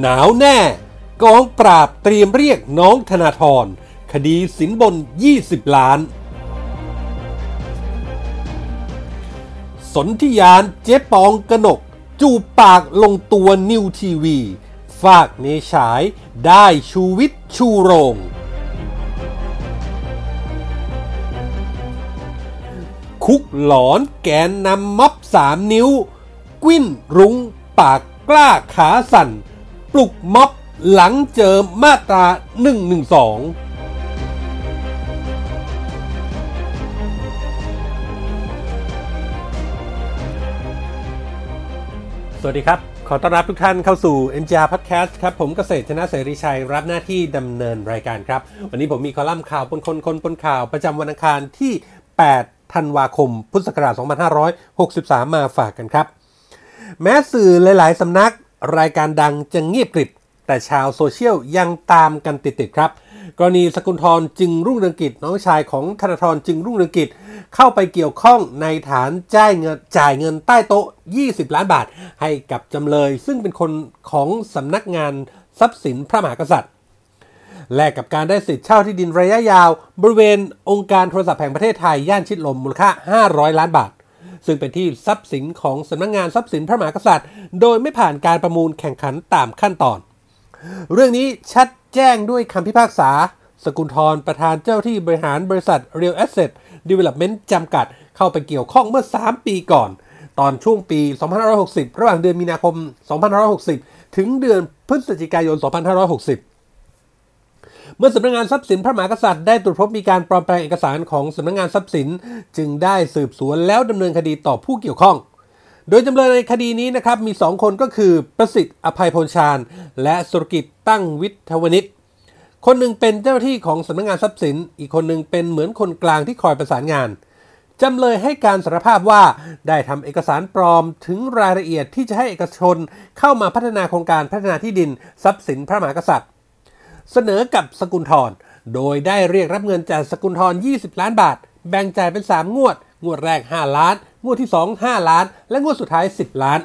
หนาวแน่ กองปราบเตรียมเรียกน้องธนาธรคดีสินบน 20 ล้าน สนธิยานเจ๊ปองกนก จูบปากลงตัวนิวทีวี ฝากเนฉายได้ชูวิทย์ชูโรง คุกหลอนแกนนำม็อบสามนิ้วกิ้นรุ้งปากกล้าขาสั่น ลุกม็อบหลังเจอมาตรา 112สวัสดีครับ ขอต้อนรับทุกท่านเข้าสู่ NGR Podcast ครับ ผมเกษตรชนะเสรีชัย รับหน้าที่ดำเนินรายการครับ วันนี้ผมมีคอลัมน์ข่าวปนคนคนปนข่าว ประจำวันอังคารที่ 8 ธันวาคม พุทธศักราช 2563 มาฝากกันครับ แม้สื่อหลาย ๆ สำนัก รายการดังจะเงียบกริบ แต่ชาวโซเชียลยังตามกันติดๆครับ กรณีสกุลทรจึงรุ่งเรืองกิจน้องชายของธนาธรจึงรุ่งเรืองกิจเข้าไปเกี่ยวข้องในฐานจ่ายเงินจ่ายเงินใต้โต๊ะ 20 ล้านบาท ให้กับจำเลย ซึ่งเป็นคนของสำนักงานทรัพย์สินพระมหากษัตริย์แลกกับการได้สิทธิ์เช่าที่ดินระยะยาว บริเวณองค์การโทรศัพท์แห่งประเทศไทย ย่านชิดลมมูลค่า 500 ล้านบาท ซึ่งเป็นที่ทรัพย์สินของสำนักงานทรัพย์สินพระมหากษัตริย์ โดยไม่ผ่านการประมูลแข่งขันตามขั้นตอน เรื่องนี้ชัดแจ้งด้วยคำพิพากษา สกุลทรประธานเจ้าที่บริหารบริษัท Real Asset Development จำกัด เข้าไปเกี่ยวข้องเมื่อ 3 ปีก่อน ตอนช่วงปี 2560 ระหว่างเดือนมีนาคม 2560 ถึงเดือนพฤศจิกายน 2560 เมื่อสำนักงานทรัพย์สินพระมหากษัตริย์ได้ตรวจพบมีการปลอมแปลงเอกสารของสำนักงานทรัพย์สิน จึงได้สืบสวนแล้วดำเนินคดีต่อผู้เกี่ยวข้อง โดยจำเลยในคดีนี้นะครับมี 2 คนก็คือประสิทธิ์อภัยพลชาญ และสุรกิจตั้งวิทวณิชคนหนึ่งเป็นเจ้าหน้าที่ของสำนักงานทรัพย์สิน อีกคนหนึ่งเป็นเหมือนคนกลางที่คอยประสานงานจำเลยให้การสารภาพว่าได้ทำเอกสารปลอมถึงรายละเอียดที่จะให้เอกชนเข้ามาพัฒนาโครงการพัฒนาที่ดิน ทรัพย์สินพระมหากษัตริย์ เสนอกับสกุลทร โดยได้เรียกรับเงินจากสกุลทร 20 ล้านบาท แบ่งจ่ายเป็น 3 งวด งวดแรก 5 ล้าน งวดที่ 2 5 ล้าน และงวดสุดท้าย 10 ล้าน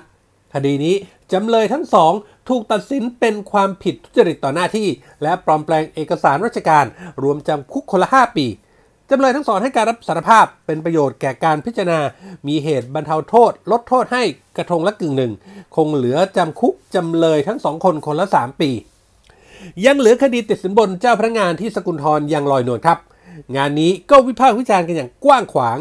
คดีนี้จำเลยทั้งสองถูกตัดสินเป็นความผิดทุจริตต่อหน้าที่ และปลอมแปลงเอกสารราชการ รวมจำคุกคนละ 5 ปีจำเลยทั้งสองให้การรับสารภาพเป็นประโยชน์แก่การพิจารณา มีเหตุบรรเทาโทษ ลดโทษให้กระทงละกึ่งหนึ่ง คงเหลือจำคุกจำเลยทั้งสองคนคนละ 3 ปี ยังเหลือคดีติดสินบนเจ้าพนักงานที่สกุลทรยังลอยนวลครับ งานนี้ก็วิพากษ์วิจารณ์กันอย่างกว้างขวาง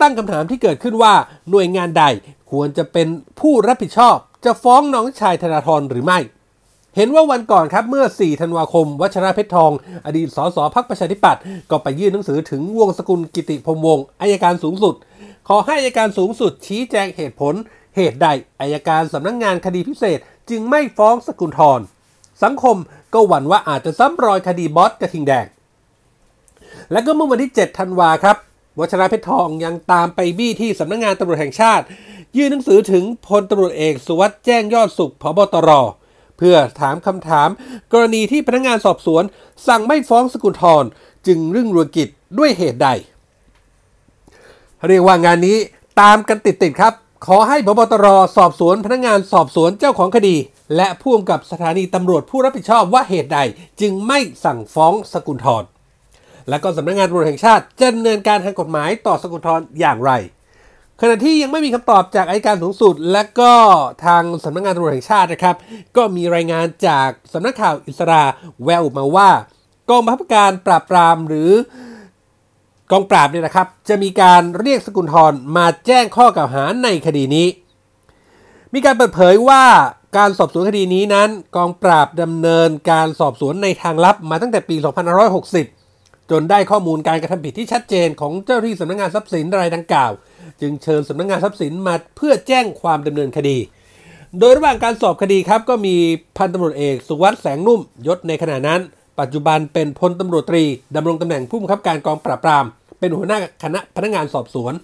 ตั้งคำถามที่เกิดขึ้นว่าหน่วยงานใดควรจะเป็นผู้รับผิดชอบ จะฟ้องน้องชายธนาธรหรือไม่ เห็นว่าวันก่อนครับเมื่อ 4 ธันวาคม วัชระเพชรทอง อดีตสสพักประชาธิปัตย์ก็ไปยื่นหนังสือถึงวงสกุลกิติพรมวงศ์อายการสูงสุด ขอให้อายการสูงสุดชี้แจงเหตุผล เหตุใดอายการสำนักงงานคดีพิเศษ จึงไม่ฟ้องสกุลทร สังคมก็หวั่นว่าอาจจะซ้ำรอยคดีบอสกระทิงแดง และก็เมื่อวันที่ 7 ธันวาครับวัชระเพชรทองยังตามไปบี้ที่สำนักงงานตำรวจแห่งชาติ ยื่นหนังสือถึงพลตำรวจเอกสุวัสด์แจ้งยอดสุขพบตร เพื่อถามคำถาม กรณีที่พนักงานสอบสวน สั่งไม่ฟ้องสกุลทรจึงรึ่งรวกิจด้วยเหตุใด เรียกว่างานนี้ตามกันติดๆครับ ขอให้พบตรสอบสวนพนักงานสอบสวนเจ้าของคดี และผู้กำกับสถานีตำรวจผู้รับผิดชอบว่าเหตุใดจึงไม่สั่งฟ้องสกุลทรและก็สำนักงานตำรวจแห่งชาติจะดำเนินการทางกฎหมายต่อสกุลทรอย่างไร ขณะที่ยังไม่มีคำตอบจากอัยการสูงสุด และก็ทางสำนักงานตำรวจแห่งชาตินะครับ ก็มีรายงานจากสำนักข่าวอิสราแววมาว่ากองบังคับการปราบปรามหรือกองปราบเนี่ยนะครับ จะมีการเรียกสกุลทรมาแจ้งข้อกล่าวหาในคดีนี้ มีการเปิดเผยว่า การสอบสวนคดีนี้นั้น กองปราบดำเนินการสอบสวนในทางลับมาตั้งแต่ปี 2560 จนได้ข้อมูลการกระทำผิดที่ชัดเจนของเจ้าหน้าที่สำนักงานทรัพย์สินรายดังกล่าว จึงเชิญสำนักงานทรัพย์สินมาเพื่อแจ้งความดำเนินคดี โดยระหว่างการสอบคดีครับก็มีพันตำรวจเอกสุวัสด์แสงนุ่มยศในขณะนั้น ปัจจุบันเป็นพลตำรวจตรีดำรงตำแหน่งผู้บังคับการกองปราบปราม เป็นหัวหน้าคณะพนักงานสอบสวน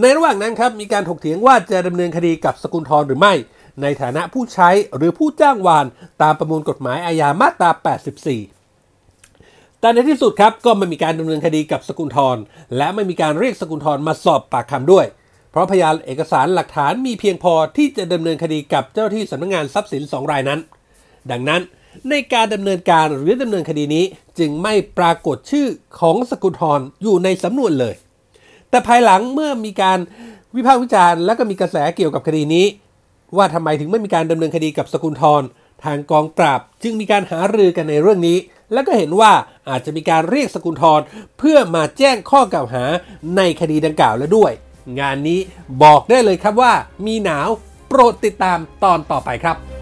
ในระหว่างนั้นครับมีการถกเถียงว่าจะดำเนินคดีกับสกุลทรหรือไม่ ในฐานะผู้ใช้หรือผู้จ้างวาน ตามประมวลกฎหมายอาญามาตรา 84แต่ในที่สุดครับก็ไม่มีการดำเนินคดีกับสกุลทร และไม่มีการเรียกสกุลทรมาสอบปากคำด้วย เพราะพยานเอกสารหลักฐานมีเพียงพอที่จะดำเนินคดีกับเจ้าหน้าที่สำนักงานทรัพย์สินสองรายนั้น ดังนั้นในการดำเนินการหรือดำเนินคดีนี้จึงไม่ปรากฏชื่อของสกุลทรอยู่ในสำนวนเลย แต่ภายหลังเมื่อมีการวิพากษ์วิจารณ์และก็มีกระแสเกี่ยวกับคดีนี้ ว่าทำไมถึงไม่มีการดำเนินคดีกับสกุลทรทางกองปราบจึงมีการหารือกันในเรื่องนี้ แล้วก็เห็นว่าอาจจะมีการเรียกสกุลทรเพื่อมาแจ้งข้อกล่าวหาในคดีดังกล่าวแล้วด้วย งานนี้บอกได้เลยครับว่ามีหนาวโปรดติดตามตอนต่อไปครับ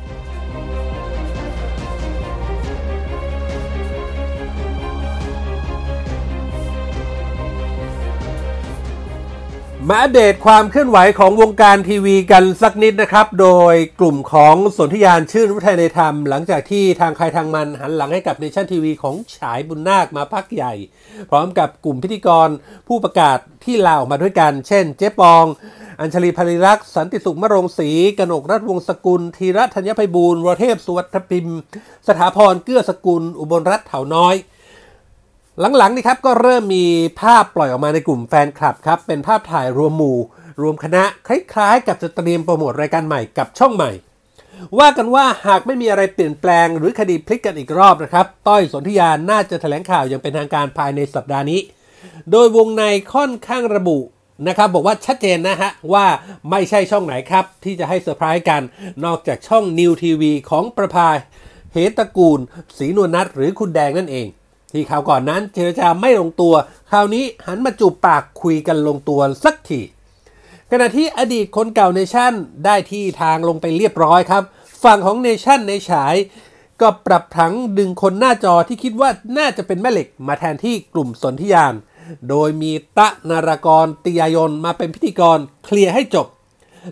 มาอัปเดตความเคลื่อนไหวของวงการทีวีกันสักนิดนะครับ โดยกลุ่มของสนธิยานชื่นรุทัยในธรรม หลังจากที่ทางใครทางมันหันหลังให้กับเนชั่นทีวีของฉายบุญนาคมาพักใหญ่ พร้อมกับกลุ่มพิธีกรผู้ประกาศที่ลาออกมาด้วยกัน เช่น เจ๊ปอง อัญชลีภริรักษ์ สันติสุขมรงศรีกนกรัฐวงศกุล ธีรธัญไพบูลวรเทพสุวัฒพิมพ์ สถาพรเกื้อสกุล อุบลรัฐเถาน้อย หลังๆนี่ครับก็เริ่มมีภาพปล่อยออกมาในกลุ่มแฟนคลับครับ เป็นภาพถ่ายรวมหมู่ รวมคณะคล้ายๆ กับจะเตรียมโปรโมทรายการใหม่กับช่องใหม่ ว่ากันว่าหากไม่มีอะไรเปลี่ยนแปลงหรือคดีพลิกกันอีกรอบนะครับ ต้อยสนธิยาน่าจะแถลงข่าวอย่างเป็นทางการภายในสัปดาห์นี้ โดยวงในค่อนข้างระบุนะครับบอกว่าชัดเจนนะฮะ ว่าไม่ใช่ช่องไหนครับ ที่จะให้เซอร์ไพรส์กัน นอกจากช่องนิวทีวีของประภาเหตระกูลศรีนวลนัทหรือคุณแดงนั่นเอง ที่ข่าวก่อนนั้นเจรจาไม่ลงตัว คราวนี้หันมาจูบปากคุยกันลงตัวสักทีขณะที่อดีตคนเก่าเนชั่นได้ที่ทางลงไปเรียบร้อยครับ ฝั่งของเนชั่นในฉาย ก็ปรับผังดึงคนหน้าจอที่คิดว่าน่าจะเป็นแม่เหล็กมาแทนที่กลุ่มสนธิยาน โดยมีตะนารากรติยายนมาเป็นพิธีกรเคลียร์ให้จบ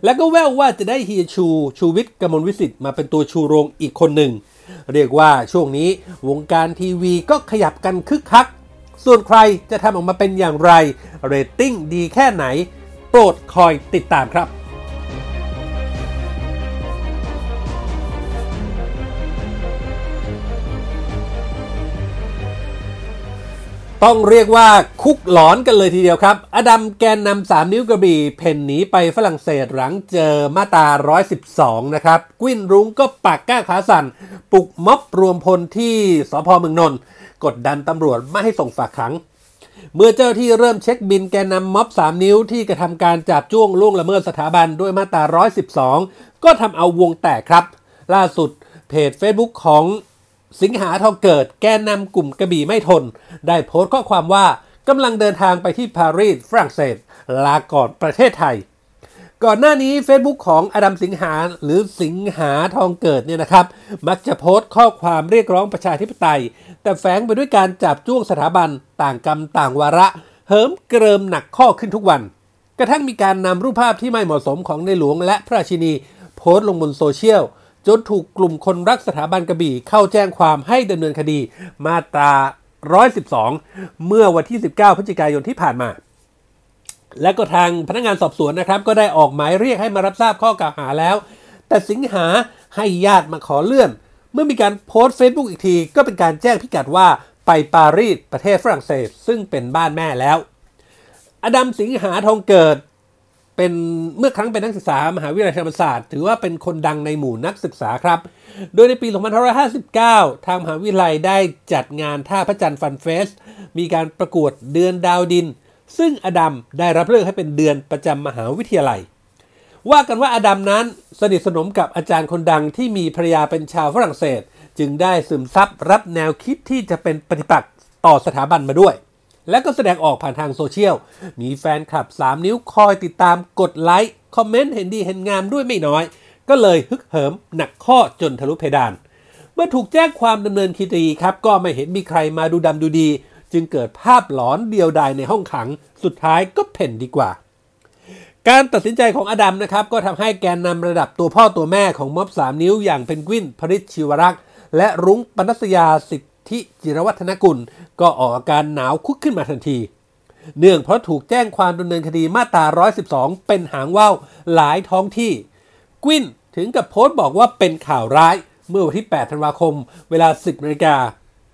แล้วก็แววว่าจะได้เฮียชู ชูวิทย์กมลวิสิทธิ์มาเป็นตัวชูโรงอีกคนหนึ่ง เรียกว่าช่วงนี้วงการทีวีก็ขยับกันคึกคัก ส่วนใครจะทำออกมาเป็นอย่างไร เรตติ้งดีแค่ไหน โปรดคอยติดตามครับ ต้องเรียกว่าคุกหลอนกันเลยทีเดียวครับ อดัมแกนนำสามนิ้วกระบี่เผ่นหนีไปฝรั่งเศสหลังเจอมาตรา 112 นะครับ กวินรุ้งก็ปากกล้าขาสั่น ปลุกม็อบรวมพลที่สภ.เมืองนนท์กดดันตำรวจไม่ให้ส่งฝากขัง เมื่อเจ้าที่เริ่มเช็คบิลแกนนำม็อบ 3 นิ้วที่กระทำการจาบจ้วงล่วงละเมิดสถาบันด้วยมาตรา 112 ก็ทำเอาวงแตกครับ ล่าสุดเพจ Facebook ของ สิงหาทองเกิดแกนนำกลุ่มกระบี่ไม่ทน ได้โพสต์ข้อความว่ากำลังเดินทางไปที่ปารีสฝรั่งเศส ลาก่อนประเทศไทย ก่อนหน้านี้ Facebook ของอดัมสิงหาหรือสิงหาทองเกิดเนี่ยนะครับ มักจะโพสต์ข้อความเรียกร้องประชาธิปไตย แต่แฝงไปด้วยการจับจ้วงสถาบันต่างกรรมต่างวาระ เหิมเกริมหนักข้อขึ้นทุกวัน กระทั่งมีการนำรูปภาพที่ไม่เหมาะสมของในหลวงและพระราชินี โพสต์ลงบนโซเชียล จนถูกกลุ่มคนรักสถาบันกระบี่เข้าแจ้งความให้ดำเนินคดีมาตรา 112 เมื่อวันที่ 19 พฤศจิกายนที่ผ่านมา และก็ทางพนักงานสอบสวนนะครับ ก็ได้ออกหมายเรียกให้มารับทราบข้อกล่าวหาแล้ว แต่สิงหาให้ญาติมาขอเลื่อน เมื่อมีการโพสต์ Facebook อีกที ก็เป็นการแจ้งพิกัดว่าไปปารีสประเทศฝรั่งเศส ซึ่งเป็นบ้านแม่แล้ว อดัมสิงหาทองเกิด เป็นเมื่อครั้งเป็นนักศึกษามหาวิทยาลัยธรรมศาสตร์ ถือว่าเป็นคนดังในหมู่นักศึกษาครับ โดยในปี 2559 ทางมหาวิทยาลัยได้จัดงานท่าพระจันทร์ Fun Fest มีการประกวดเดือนดาวดิน ซึ่งอดัมได้รับเลือกให้เป็นเดือนประจำมหาวิทยาลัย ว่ากันว่าอดัมนั้นสนิทสนมกับอาจารย์คนดังที่มีภรรยาเป็นชาวฝรั่งเศส จึงได้ซึมซับรับแนวคิดที่จะเป็นปฏิปักษ์ต่อสถาบันมาด้วย และก็แสดงออกผ่านทางโซเชียล มีแฟนคลับ 3 นิ้วคอยติดตามกดไลค์ คอมเมนต์เห็นดีเห็นงามด้วยไม่น้อย ก็เลยฮึกเหิมหนักข้อจนทะลุเพดาน เมื่อถูกแจ้งความดำเนินคดีครับ ก็ไม่เห็นมีใครมาดูดำดูดี จึงเกิดภาพหลอนเดียวดายในห้องขัง สุดท้ายก็เพ่นดีกว่า การตัดสินใจของอดัมนะครับก็ทำให้แกนนำระดับตัวพ่อตัวแม่ของม็อบ3นิ้วอย่างเพนกวินพริชชิวรักษ์และรุ้งปนัสยาสิท ธิจิรวัฒนกุล ก็ออกอาการหนาวคุกขึ้นมาทันที เนื่องเพราะถูกแจ้งความดำเนินคดีมาตรา 112 เป็นหางว่าวหลายท้องที่กวินถึงกับโพสต์บอกว่าเป็นข่าวร้ายเมื่อวันที่ 8 ธันวาคม เวลา 10นาฬิกา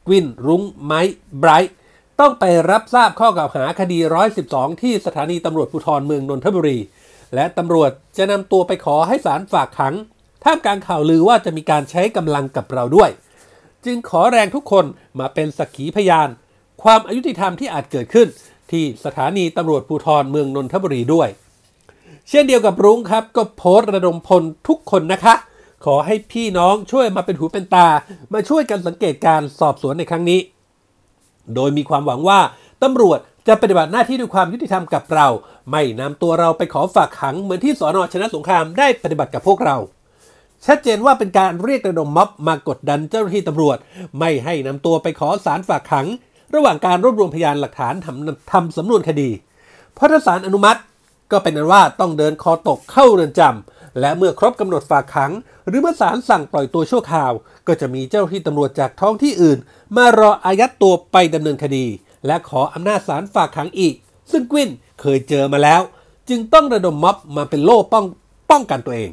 กวินรุ้งไม้ไบรท์ต้องไปรับทราบข้อกล่าวหาคดี 112 ที่สถานีตำรวจภูธรเมืองนนทบุรี และตำรวจจะนำตัวไปขอให้ศาลฝากขังท่ามกลางข่าวลือว่าจะมีการใช้กำลังกับเราด้วย จึงขอแรงทุกคนมาเป็นสักขีพยาน ความอายุติธรรมที่อาจเกิดขึ้น ที่สถานีตำรวจภูธรเมืองนนทบุรีด้วย เช่นเดียวกับรุ้งครับ ก็โพสต์ระดมพลทุกคนนะคะ ขอให้พี่น้องช่วยมาเป็นหูเป็นตา มาช่วยกันสังเกตการสอบสวนในครั้งนี้ โดยมีความหวังว่าตำรวจจะปฏิบัติหน้าที่ด้วยความยุติธรรมกับเรา ไม่นำตัวเราไปขอฝากขังเหมือนที่สอนอชนะสงครามได้ปฏิบัติกับพวกเรา ชัดเจนว่าเป็นการเรียกระดมม็อบมากดดันเจ้าหน้าที่ตำรวจ ไม่ให้นำตัวไปขอสารฝากขัง ระหว่างการรวบรวมพยานหลักฐานทำทำสำนวนคดี เพราะถ้าศาลอนุมัติก็เป็นนั้นว่าต้องเดินคอตกเข้าเรือนจำและเมื่อครบกำหนดฝากขัง หรือเมื่อศาลสั่งปล่อยตัวชั่วคราว ก็จะมีเจ้าหน้าที่ตำรวจจากท้องที่อื่น มารออายัดตัวไปดำเนินคดี และขออำนาจศาลฝากขังอีก ซึ่งกวินเคยเจอมาแล้ว จึงต้องระดมม็อบมาเป็นโล่ป้องป้องกันตัวเอง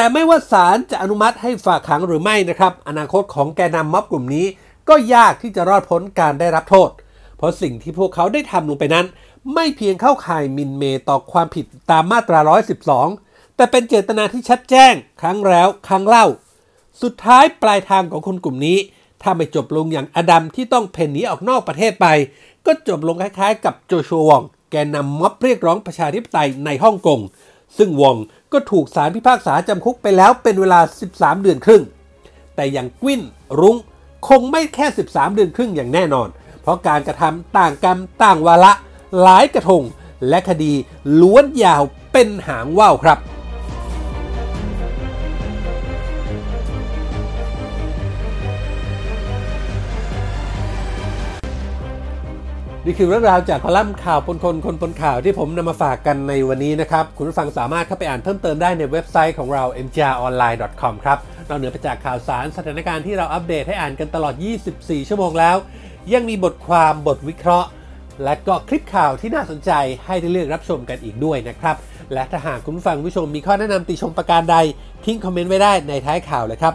แต่ไม่ว่าศาลจะอนุมัติให้ฝากขังหรือไม่นะครับ อนาคตของแกนนำม็อบกลุ่มนี้ ก็ยากที่จะรอดพ้นการได้รับโทษ เพราะสิ่งที่พวกเขาได้ทำลงไปนั้น ไม่เพียงเข้าข่ายมินเมต่อความผิดตามมาตรา 112 แต่เป็นเจตนาที่ชัดแจ้ง ครั้งแล้วครั้งเล่า สุดท้ายปลายทางของคนกลุ่มนี้ ถ้าไม่จบลงอย่างอดัมที่ต้องเพ่นหนีออกนอกประเทศไป ก็จบลงคล้ายๆ กับโจชัววองแกนนำม็อบเรียกร้องประชาธิปไตยในฮ่องกงซึ่งวอง ก็ถูกศาลพิพากษาจำคุกไปแล้วเป็นเวลา 13 เดือนครึ่ง แต่อย่างกวินรุ้งคงไม่แค่ 13 เดือนครึ่งอย่างแน่นอน เพราะการกระทำต่างกรรมต่างวาระหลายกระทง และคดีล้วนยาวเป็นหางว่าวครับ นี่คือเรื่องราวจากคอลัมน์ข่าวปนคนคนปนข่าวที่ผมนำมาฝากกันในวันนี้นะครับ คุณผู้ฟังสามารถเข้าไปอ่านเพิ่มเติมได้ในเว็บไซต์ของเรา mgronline.com ครับนอกเหนือไปจากข่าวสารสถานการณ์ที่เราอัปเดตให้อ่านกันตลอด 24 ชั่วโมงแล้ว ยังมีบทความบทวิเคราะห์ และก็คลิปข่าวที่น่าสนใจให้ได้เลือกรับชมกันอีกด้วยนะครับ และถ้าหากคุณผู้ฟังผู้ชมมีข้อแนะนำติชมประการใดทิ้งคอมเมนต์ไว้ได้ในท้ายข่าวเลยครับ